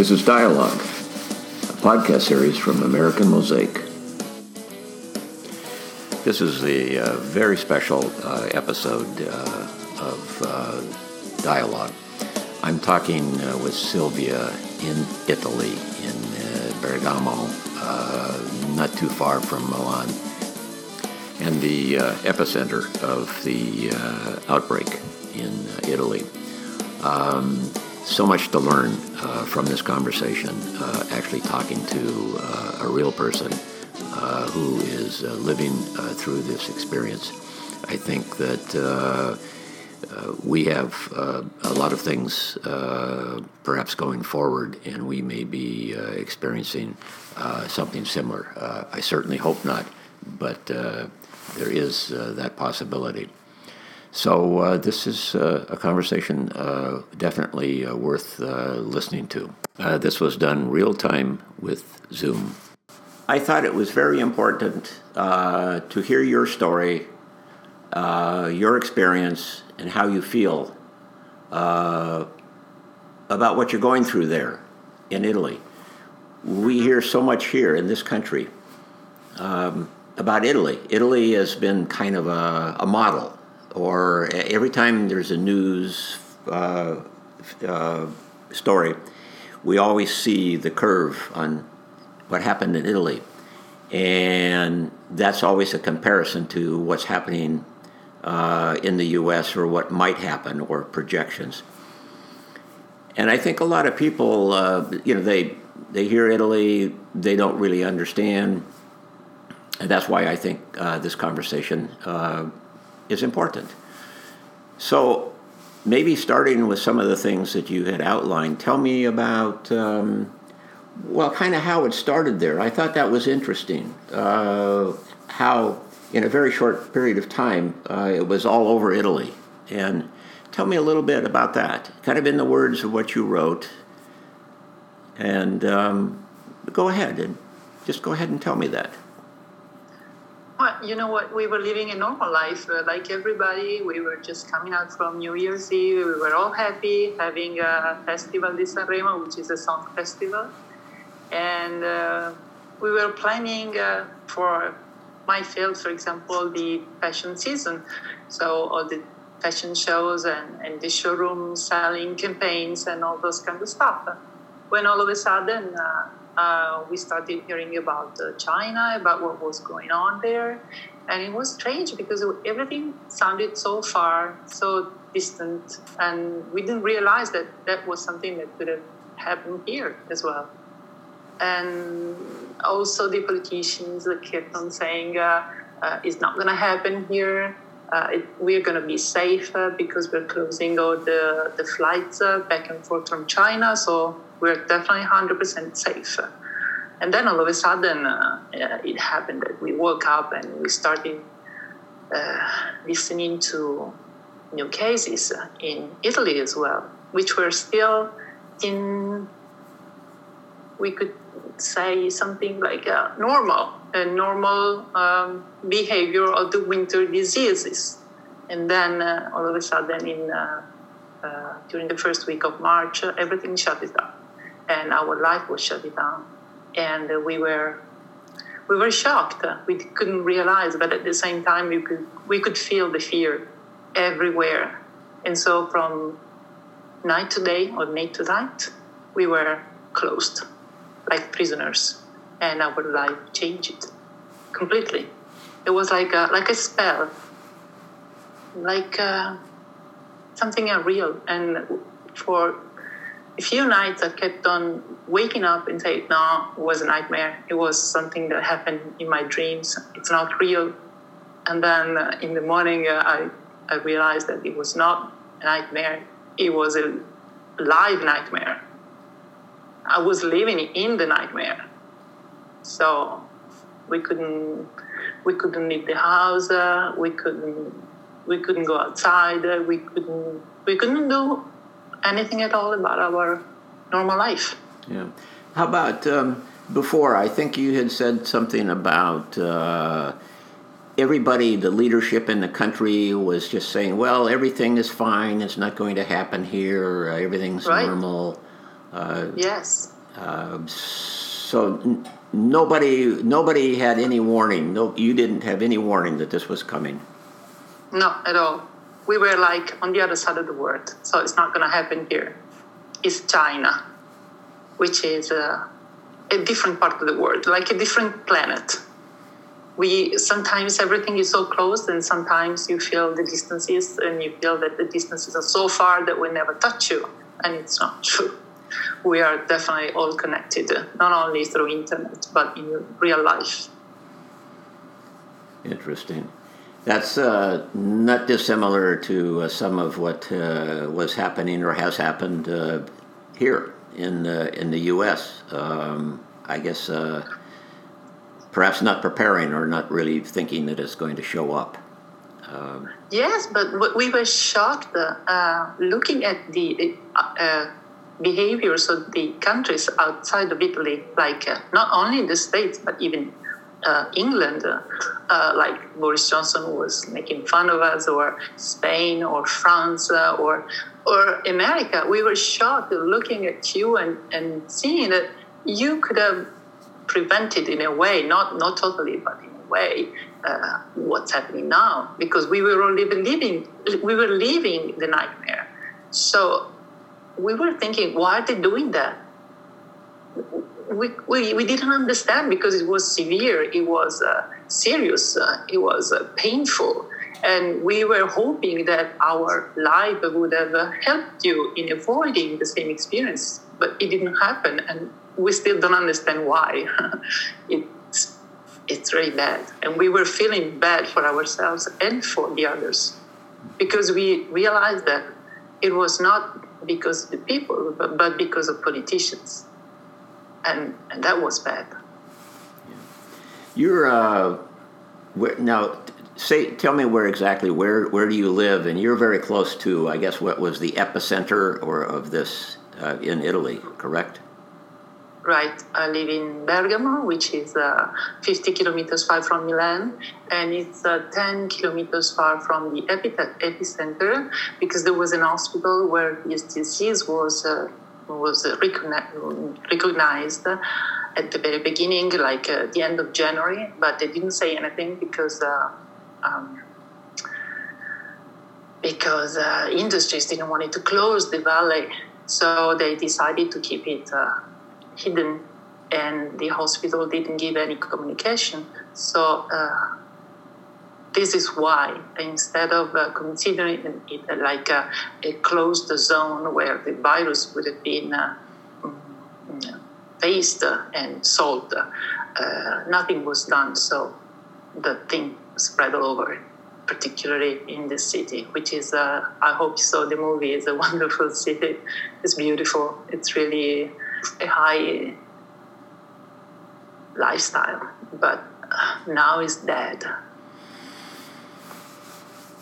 This is Dialogue, a podcast series from American Mosaic. This is a uh, very special uh, episode uh, of uh, Dialogue. I'm talking uh, with Sylvia in Italy, in uh, Bergamo, not too far from Milan, and the epicenter of the outbreak in Italy. Um, so much to learn uh, from this conversation, uh, actually talking to uh, a real person uh, who is uh, living uh, through this experience. I think that we have a lot of things perhaps going forward, and we may be experiencing something similar. I certainly hope not, but there is that possibility. So uh, this is uh, a conversation uh, definitely uh, worth uh, listening to. Uh, this was done real time with Zoom. I thought it was very important to hear your story, your experience, and how you feel about what you're going through there in Italy. We hear so much here in this country um, about Italy. Italy has been kind of a, a model or every time there's a news uh, uh, story, we always see the curve on what happened in Italy. And that's always a comparison to what's happening uh, in the US or what might happen or projections. And I think a lot of people, uh, you know, they, they hear Italy, they don't really understand. And that's why I think uh, this conversation uh, is important. So, maybe starting with some of the things that you had outlined, tell me about, um, well, kind of how it started there. I thought that was interesting. Uh, how, in a very short period of time, uh, it was all over Italy. And tell me a little bit about that, kind of in the words of what you wrote. And um, go ahead and just go ahead and tell me that. You know what? We were living a normal life uh, like everybody. We were just coming out from New Year's Eve. We were all happy having a festival di Sanremo, which is a song festival. And uh, we were planning uh, for my field, for example, the fashion season. So all the fashion shows and, and the showroom selling campaigns and all those kind of stuff. When all of a sudden, uh, we started hearing about uh, China, about what was going on there. And it was strange because everything sounded so far, so distant, and we didn't realize that that was something that could have happened here as well. And also, the politicians kept on saying uh, uh it's not going to happen here. Uh, it, we're going to be safe because we're closing all the, the flights uh, back and forth from China. So we're definitely 100% safe. And then all of a sudden, uh, it happened that we woke up and we started uh, listening to new cases in Italy as well, which were still in, we could say something like a normal, normal um, behavior of the winter diseases. And then uh, all of a sudden, in uh, uh, during the first week of March, everything shut it down and our life was shut it down. And we were we were shocked. We couldn't realize, but at the same time, we could we could feel the fear everywhere. And so, from night to day or night to night, we were closed, like prisoners, and our life changed completely. It was like a, like a spell, like uh, something unreal. And for a few nights I kept on waking up and saying, no, it was a nightmare. It was something that happened in my dreams. It's not real. And then in the morning, uh, I, I realized that it was not a nightmare. It was a live nightmare. I was living in the nightmare. So we couldn't, we couldn't leave the house. Uh, we couldn't, we couldn't go outside. Uh, we couldn't, we couldn't do anything at all about our normal life. Yeah. How about um, before? I think you had said something about uh, everybody, the leadership in the country was just saying, well, everything is fine, it's not going to happen here, everything's right. normal. Uh, yes. Uh, so n- nobody nobody had any warning. No, you didn't have any warning that this was coming. No, at all. We were like on the other side of the world, so it's not going to happen here. It's China, which is a, a different part of the world, like a different planet. We sometimes everything is so close, and sometimes you feel the distances, and you feel that the distances are so far that we never touch you, and it's not true we are definitely all connected, not only through internet, but in real life. Interesting. That's uh, not dissimilar to uh, some of what uh, was happening or has happened uh, here in in the U.S. Um, I guess uh, perhaps not preparing or not really thinking that it's going to show up. Um, yes, but we were shocked uh, looking at the behaviors of the countries outside of Italy, like uh, not only the States, but even uh, England, uh, uh like Boris Johnson was making fun of us, or Spain, or France, uh, or or America. We were shocked looking at you and, and seeing that you could have prevented in a way, not not totally, but in a way, uh, what's happening now, because we were already living, we were living the nightmare. So we were thinking, why are they doing that? We, we, we didn't understand because it was severe, it was uh, serious, uh, it was uh, painful. And we were hoping that our life would have uh, helped you in avoiding the same experience, but it didn't happen. And we still don't understand why. it's, it's really bad. And we were feeling bad for ourselves and for the others because we realized that it was not because of the people, but, because of politicians. And, and that was bad. You're uh, where, now. Say, tell me where exactly where where do you live? And you're very close to, I guess, what was the epicenter or of this uh, in Italy, correct? Right? I live in Bergamo, which is uh, 50 kilometers far from Milan, and it's uh, 10 kilometers far from the epicenter because there was an hospital where this disease was uh, was recognized at the very beginning, like uh, the end of January, but they didn't say anything because. Uh, um, because uh, industries didn't want it to close the valley, so they decided to keep it hidden and the hospital didn't give any communication. So uh, this is why instead of uh, considering it like a, a, closed zone where the virus would have been uh, faced and solved, uh, nothing was done. So the thing spread all over, particularly in the city, which is, uh, I hope you saw the movie, it's a wonderful city. It's beautiful. It's really a high lifestyle, but now is dead.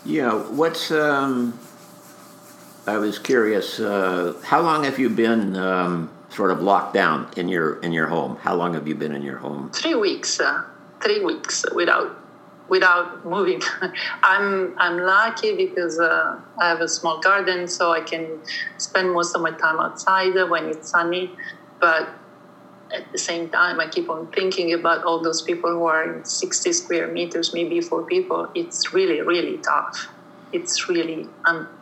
Yeah, what's um, I was curious. Uh, how long have you been um, sort of locked down in your in your home? How long have you been in your home? Three weeks. Uh, three weeks without without moving. I'm I'm lucky because uh, I have a small garden, so I can spend most of my time outside when it's sunny. But at the same time, I keep on thinking about all those people who are in 60 square meters, maybe four people. It's really, really tough. It's really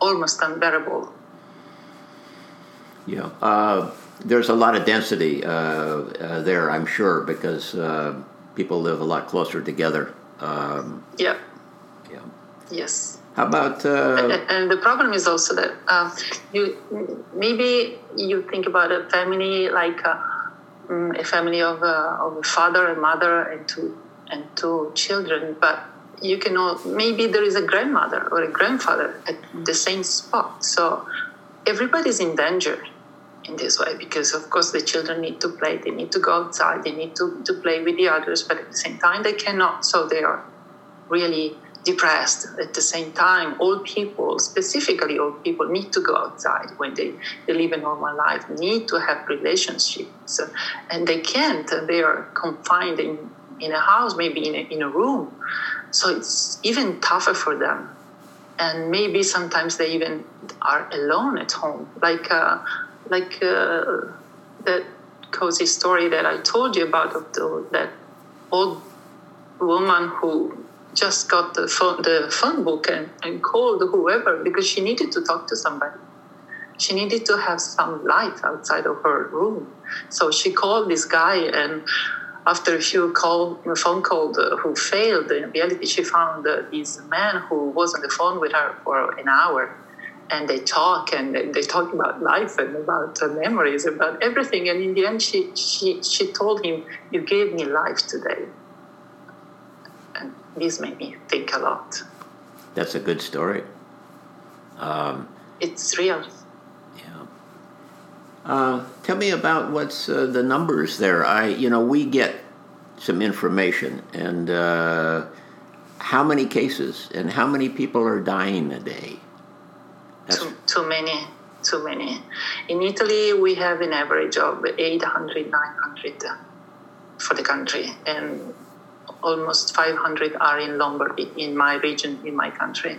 almost unbearable. Yeah. Uh, there's a lot of density uh, uh, there, I'm sure, because uh, people live a lot closer together. Um, yeah. Yeah. Yes. How about? Uh, and, and, the problem is also that uh, you maybe you think about a family like a, uh, mm, a family of a, uh, of a father and mother and two and two children, but you can all, maybe there is a grandmother or a grandfather at the same spot. So everybody's in danger in this way because of course the children need to play they need to go outside they need to, to play with the others but at the same time they cannot. So they are really depressed. At the same time old people specifically old people need to go outside when they, they live a normal life need to have relationships. And they can't they are confined in, in a house maybe in a, in a room. So it's even tougher for them. And maybe sometimes they even are alone at home. Like uh, like uh, that cozy story that I told you about of the, that old woman who just got the phone, the phone book and, and called whoever because she needed to talk to somebody. She needed to have some light outside of her room. So she called this guy, and after a few call, phone calls uh, who failed, in reality, she found uh, this man who was on the phone with her for an hour. And they talk and they, talk about life and about uh, memories, about everything. And in the end, she, she, she told him, You gave me life today and this made me think a lot. That's a good story. Um, it's real. Yeah. Uh, tell me about what's uh, the numbers there. I, you know, we get some information, and uh, how many cases and how many people are dying a day? Too, too many, too many. In Italy, we have an average of 800, 900 for the country, and almost 500 are in Lombardy, in my region, in my country.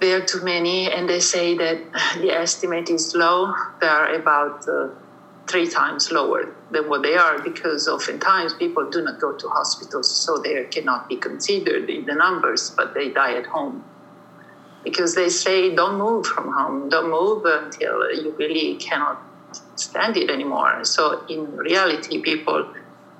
There are too many, and they say that the estimate is low. They are about uh, three times lower than what they are because oftentimes people do not go to hospitals, so they cannot be considered in the numbers, but they die at home. Because they say, don't move from home, don't move until you really cannot stand it anymore. So, in reality, people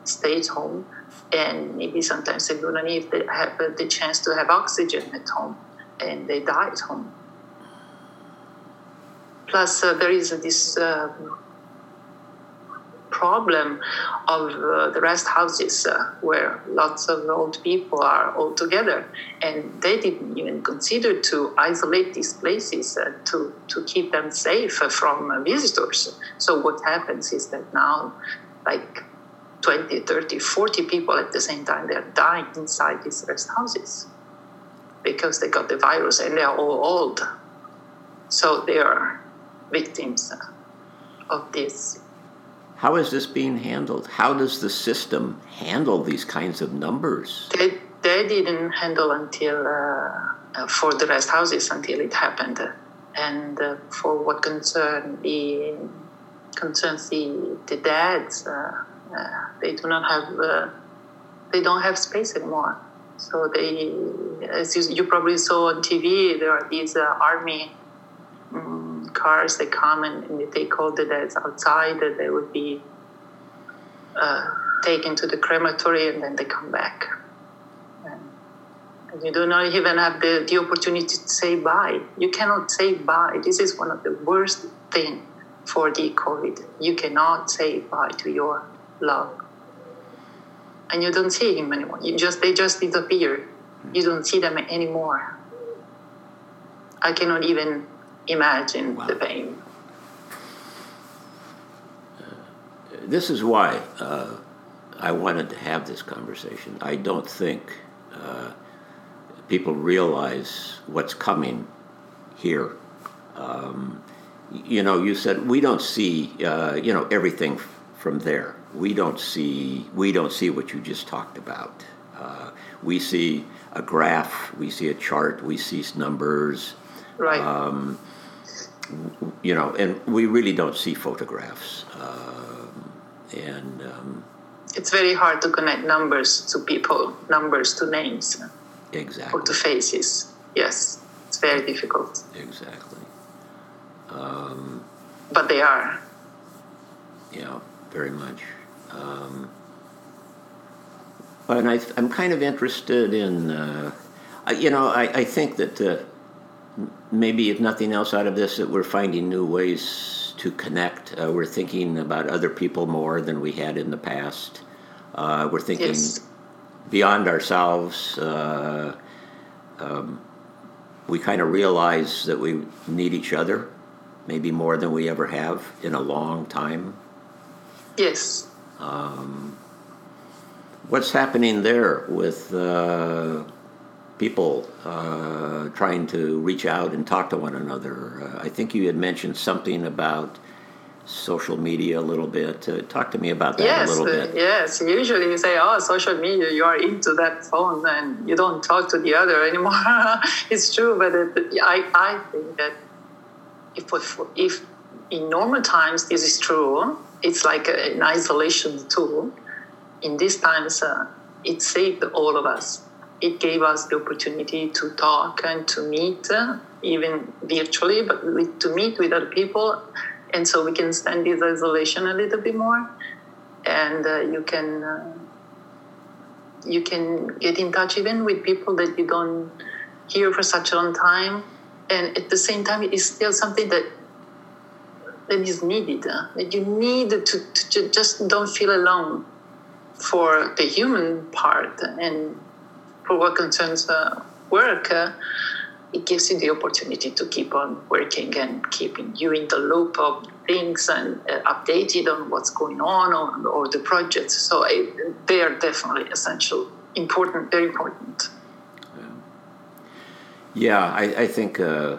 stay at home and maybe sometimes they don't even have the chance to have oxygen at home and they die at home. Plus, uh, there is this uh, problem of uh, the rest houses uh, where lots of old people are all together and they didn't even consider to isolate these places uh, to, to keep them safe from uh, visitors. So, what happens is that now, like 20, 30, 40 people at the same time. They're dying inside these rest houses because they got the virus and they are all old. So they are victims of this. How is this being handled? How does the system handle these kinds of numbers? They, they didn't handle until uh, for the rest houses until it happened. And uh, for what concern the concerns the, the dads, uh, uh, they do not have uh, they don't have space anymore. So they, as you, you probably saw on TV, there are these uh, army cars they come and, and, they take all the dead outside. That they would be uh, taken to the crematory and then they come back. And you do not even have the, the opportunity to say bye. You cannot say bye. This is one of the worst things for the COVID. You cannot say bye to your love. And you don't see him anymore. You just they just disappear. You don't see them anymore. I cannot even imagine wow. the pain. Uh, this is why uh, I wanted to have this conversation. I don't think uh, people realize what's coming here. Um, you know, you said we don't see, uh, you know, everything from there we don't see we don't see what you just talked about. Uh, we see a graph, we see a chart, we see numbers. Right. Um, you know, and we really don't see photographs. Uh, and um, it's very hard to connect numbers to people, numbers to names, exactly, or to faces. Yes, it's very difficult. Exactly. Um, but they are. Yeah, very much. Um, and I, am kind of interested in, uh, you know, I, I think that uh, maybe if nothing else out of this, that we're finding new ways to connect. Uh, we're thinking about other people more than we had in the past. Uh, we're thinking yes. beyond ourselves. Uh, um, we kind of realize that we need each other, maybe more than we ever have in a long time. Yes. Um, what's happening there with uh, people uh, trying to reach out and talk to one another? Uh, I think you had mentioned something about social media a little bit. Uh, talk to me about that yes, a little bit. yes, usually you say, oh, social media, you are into that phone and you don't talk to the other anymore. it's true, but it, I, I think that if, if in normal times, this is true. It's like an isolation tool. In these times, uh, it saved all of us. It gave us the opportunity to talk and to meet, uh, even virtually, but with, to meet with other people. And so we can stand this isolation a little bit more. And uh, you can uh, you can get in touch even with people that you don't hear for such a long time and at the same time it is still something that that is needed uh, that you need to, to just don't feel alone for the human part and for concerns uh, work uh, it gives you the opportunity to keep on working and keeping you in the loop of things and uh, updated on what's going on or, or the projects. So they are definitely essential, important, very important. Yeah, I, I think uh,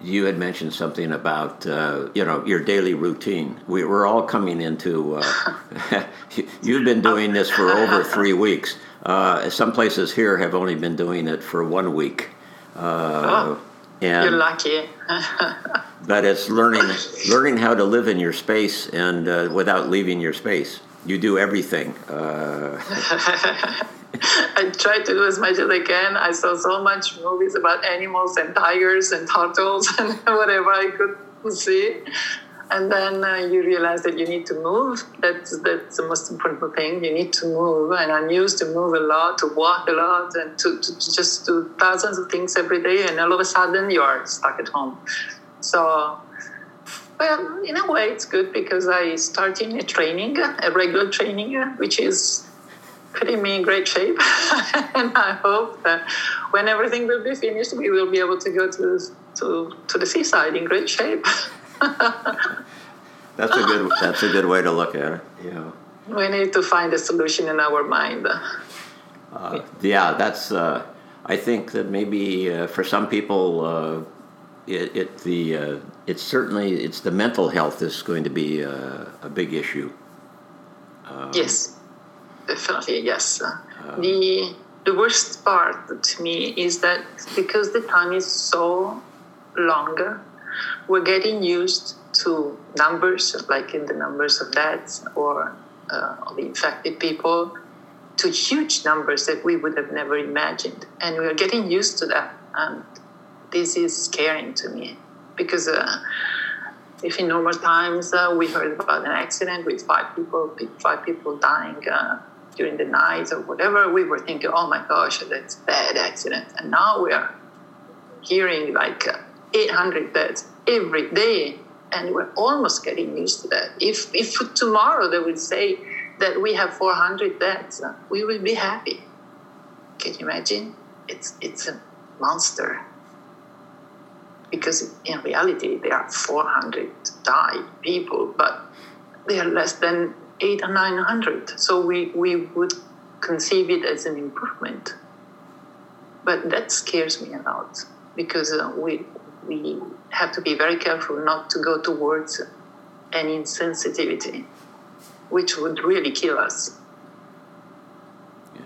you had mentioned something about uh, you know your daily routine. We, are all coming into. Uh, you've been doing this for over three weeks. Uh, some places here have only been doing it for one week. Uh, oh, and you're lucky. but it's learning learning how to live in your space and uh, without leaving your space. You do everything. Uh, I try to do as much as I can. I saw so much movies about animals and tigers and turtles and whatever I could see and then uh, you realize that you need to move. That's that's the most important thing. You need to move, and I'm used to move a lot, to walk a lot, and to, to, just do thousands of things every day. And all of a sudden, you are stuck at home. So, well, in a way, it's good because I starting a training, a regular training, which is putting me in great shape. and I hope that when everything will be finished, we will be able to go to to to the seaside in great shape. that's a good. That's a good way to look at it. Yeah. We need to find a solution in our mind. Uh, yeah, that's. Uh, I think that maybe uh, for some people, uh, it, it, the uh, it's certainly it's the mental health is going to be a, uh, a big issue. Um, yes, definitely yes. the the worst part to me is that because the time is so long we're getting used to numbers, like in the numbers of deaths or uh, of infected people, to huge numbers that we would have never imagined. And we are getting used to that. And this is scaring to me because uh, if in normal times uh, we heard about an accident with five people, five people dying uh, during the night or whatever, we were thinking, oh my gosh, that's bad accident. And now we are hearing like uh, 800 deaths every day. And we're almost getting used to that. If, if tomorrow they would say that we have 400 deaths, we will be happy. Can you imagine? It's, it's a monster. Because in reality, there are 400 died people, but they are less than eight or 900. So we, we would conceive it as an improvement. But that scares me a lot because uh, we, we have to be very careful not to go towards an insensitivity, which would really kill us. Yeah.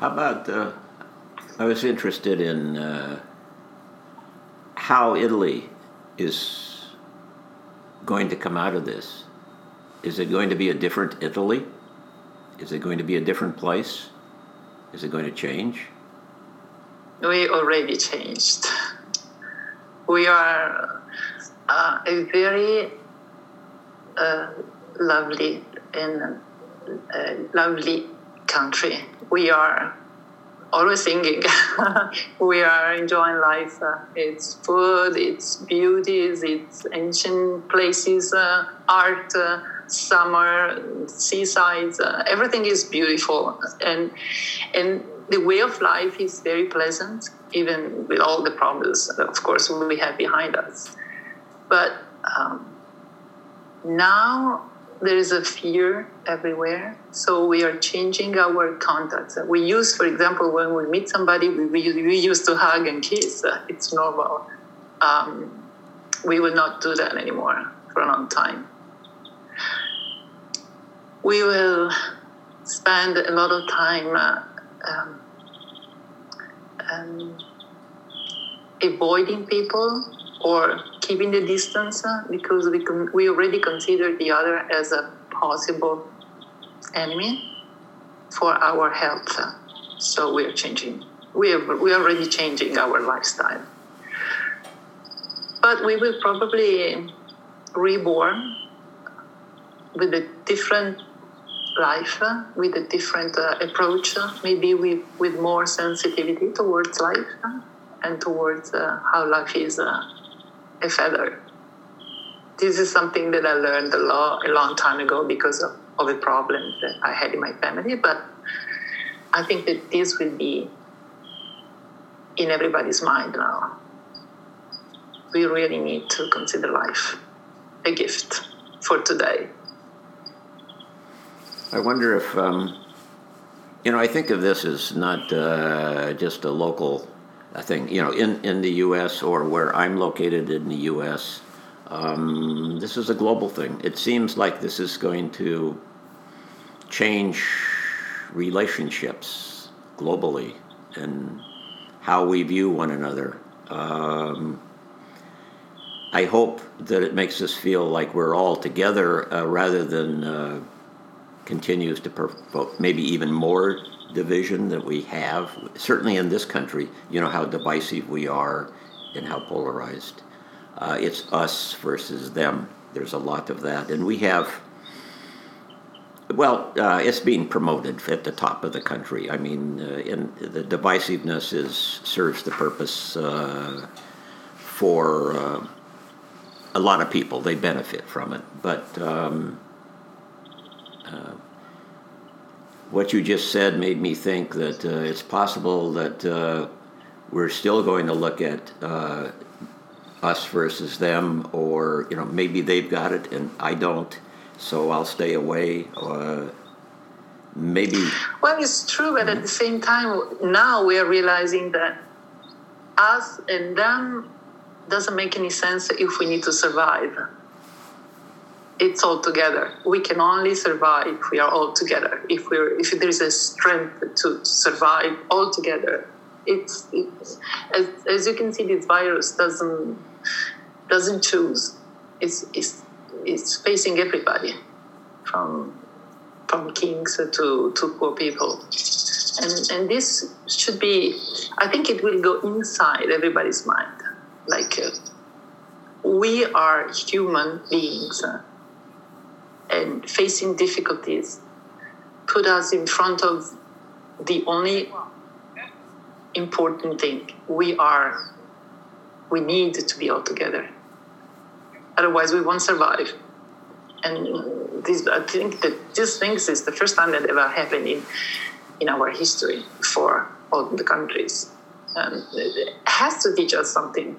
How about? Uh, I was interested in uh, how Italy is going to come out of this. Is it going to be a different Italy? Is it going to be a different place? Is it going to change? We already changed we are uh, a very uh, lovely and uh, lovely country. We are always singing. we are enjoying life. Uh, it's food, it's beauties, it's ancient places, uh, art, uh, summer, seasides. Uh, everything is beautiful, and and the way of life is very pleasant even with all the problems, of course, we have behind us. But um, now there is a fear everywhere. So we are changing our contacts. We use, for example, when we meet somebody, we, we, we used to hug and kiss. It's normal. Um, we will not do that anymore for a long time. We will spend a lot of time uh, um, um, avoiding people or keeping the distance uh, because we, con- we already consider the other as a possible enemy for our health. So we are changing. We are, we are already changing our lifestyle. But we will probably reborn with a different life, uh, with a different uh, approach, uh, maybe with, with more sensitivity towards life uh, and towards uh, how life is uh, a feather. This is something that I learned a, lot, a long time ago because of, of a problem that I had in my family, but I think that this will be in everybody's mind now. We really need to consider life a gift for today. I wonder if, um, you know, I think of this as not uh, just a local thing. You know, in, in the U.S. or where I'm located in the U.S., um, this is a global thing. It seems like this is going to change relationships globally and how we view one another. Um, I hope that it makes us feel like we're all together uh, rather than uh, continues to provoke maybe even more division that we have. Certainly in this country, you know how divisive we are and how polarized. Uh, it's us versus them. There's a lot of that. And we have, well, uh, it's being promoted at the top of the country. I mean, uh, in, the divisiveness is serves the purpose uh, for uh, a lot of people. They benefit from it. But um, uh, what you just said made me think that uh, it's possible that uh, we're still going to look at uh, us versus them, or you know maybe they've got it and I don't, so I'll stay away. Uh, maybe. Well, it's true, but at the same time, now we are realizing that us and them doesn't make any sense if we need to survive it's all together. We can only survive if we are all together. If we're if there is a strength to survive all together, it's, it's as, as you can see, this virus doesn't doesn't choose. It's it's it's facing everybody, from from kings to to poor people, and and this should be. I think it will go inside everybody's mind, like. Uh, we are human beings and facing difficulties put us in front of the only important thing. We are we need to be all together. Otherwise we won't survive. And this i think that these things is the first time that ever happened in in our history for all the countries. And it has to teach us something.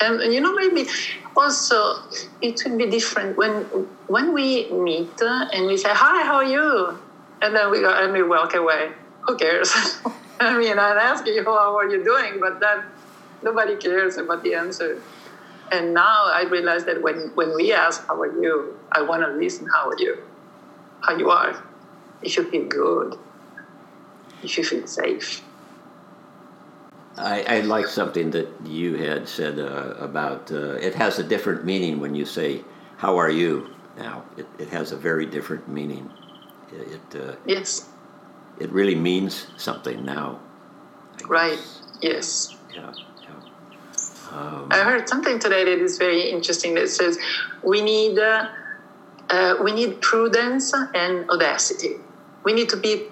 And, and you know maybe also it will be different when when we meet uh, and we say hi how are you? And then we go and we walk away. Who cares? I mean i ask you how are you doing? But then nobody cares about the answer. And now i realize that when when we ask how are you? I want to listen how are you? How you are. If you feel good. If you feel safe I, I like something that you had said uh, about uh, it has a different meaning when you say, How are you now? It, it has a very different meaning. It, uh, yes. It really means something now. Right, yes. Yeah, yeah. Um, I heard something today that is very interesting that says we need, uh, uh, we need prudence and audacity. We need to be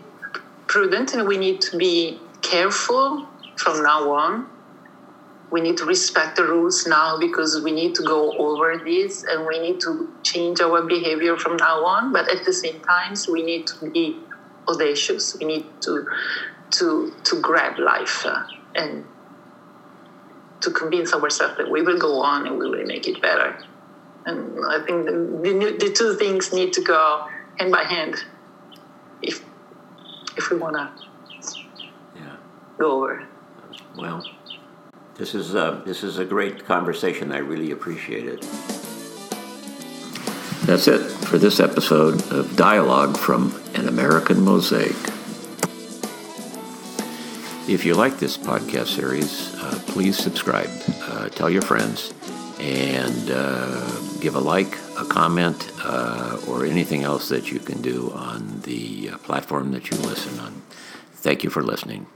prudent and we need to be careful from now on. We need to respect the rules now because we need to go over this and we need to change our behavior from now on. But at the same time, we need to be audacious. We need to to to grab life uh, and to convince ourselves that we will go on and we will make it better. And I think the, the, the two things need to go hand by hand if if we want to yeah. go over. Well, this is uh, this is a great conversation. I really appreciate it. That's it for this episode of Dialogue from An American Mosaic. If you like this podcast series, uh, please subscribe, uh, tell your friends, and uh, give a like, a comment, uh, or anything else that you can do on the uh, platform that you listen on. Thank you for listening.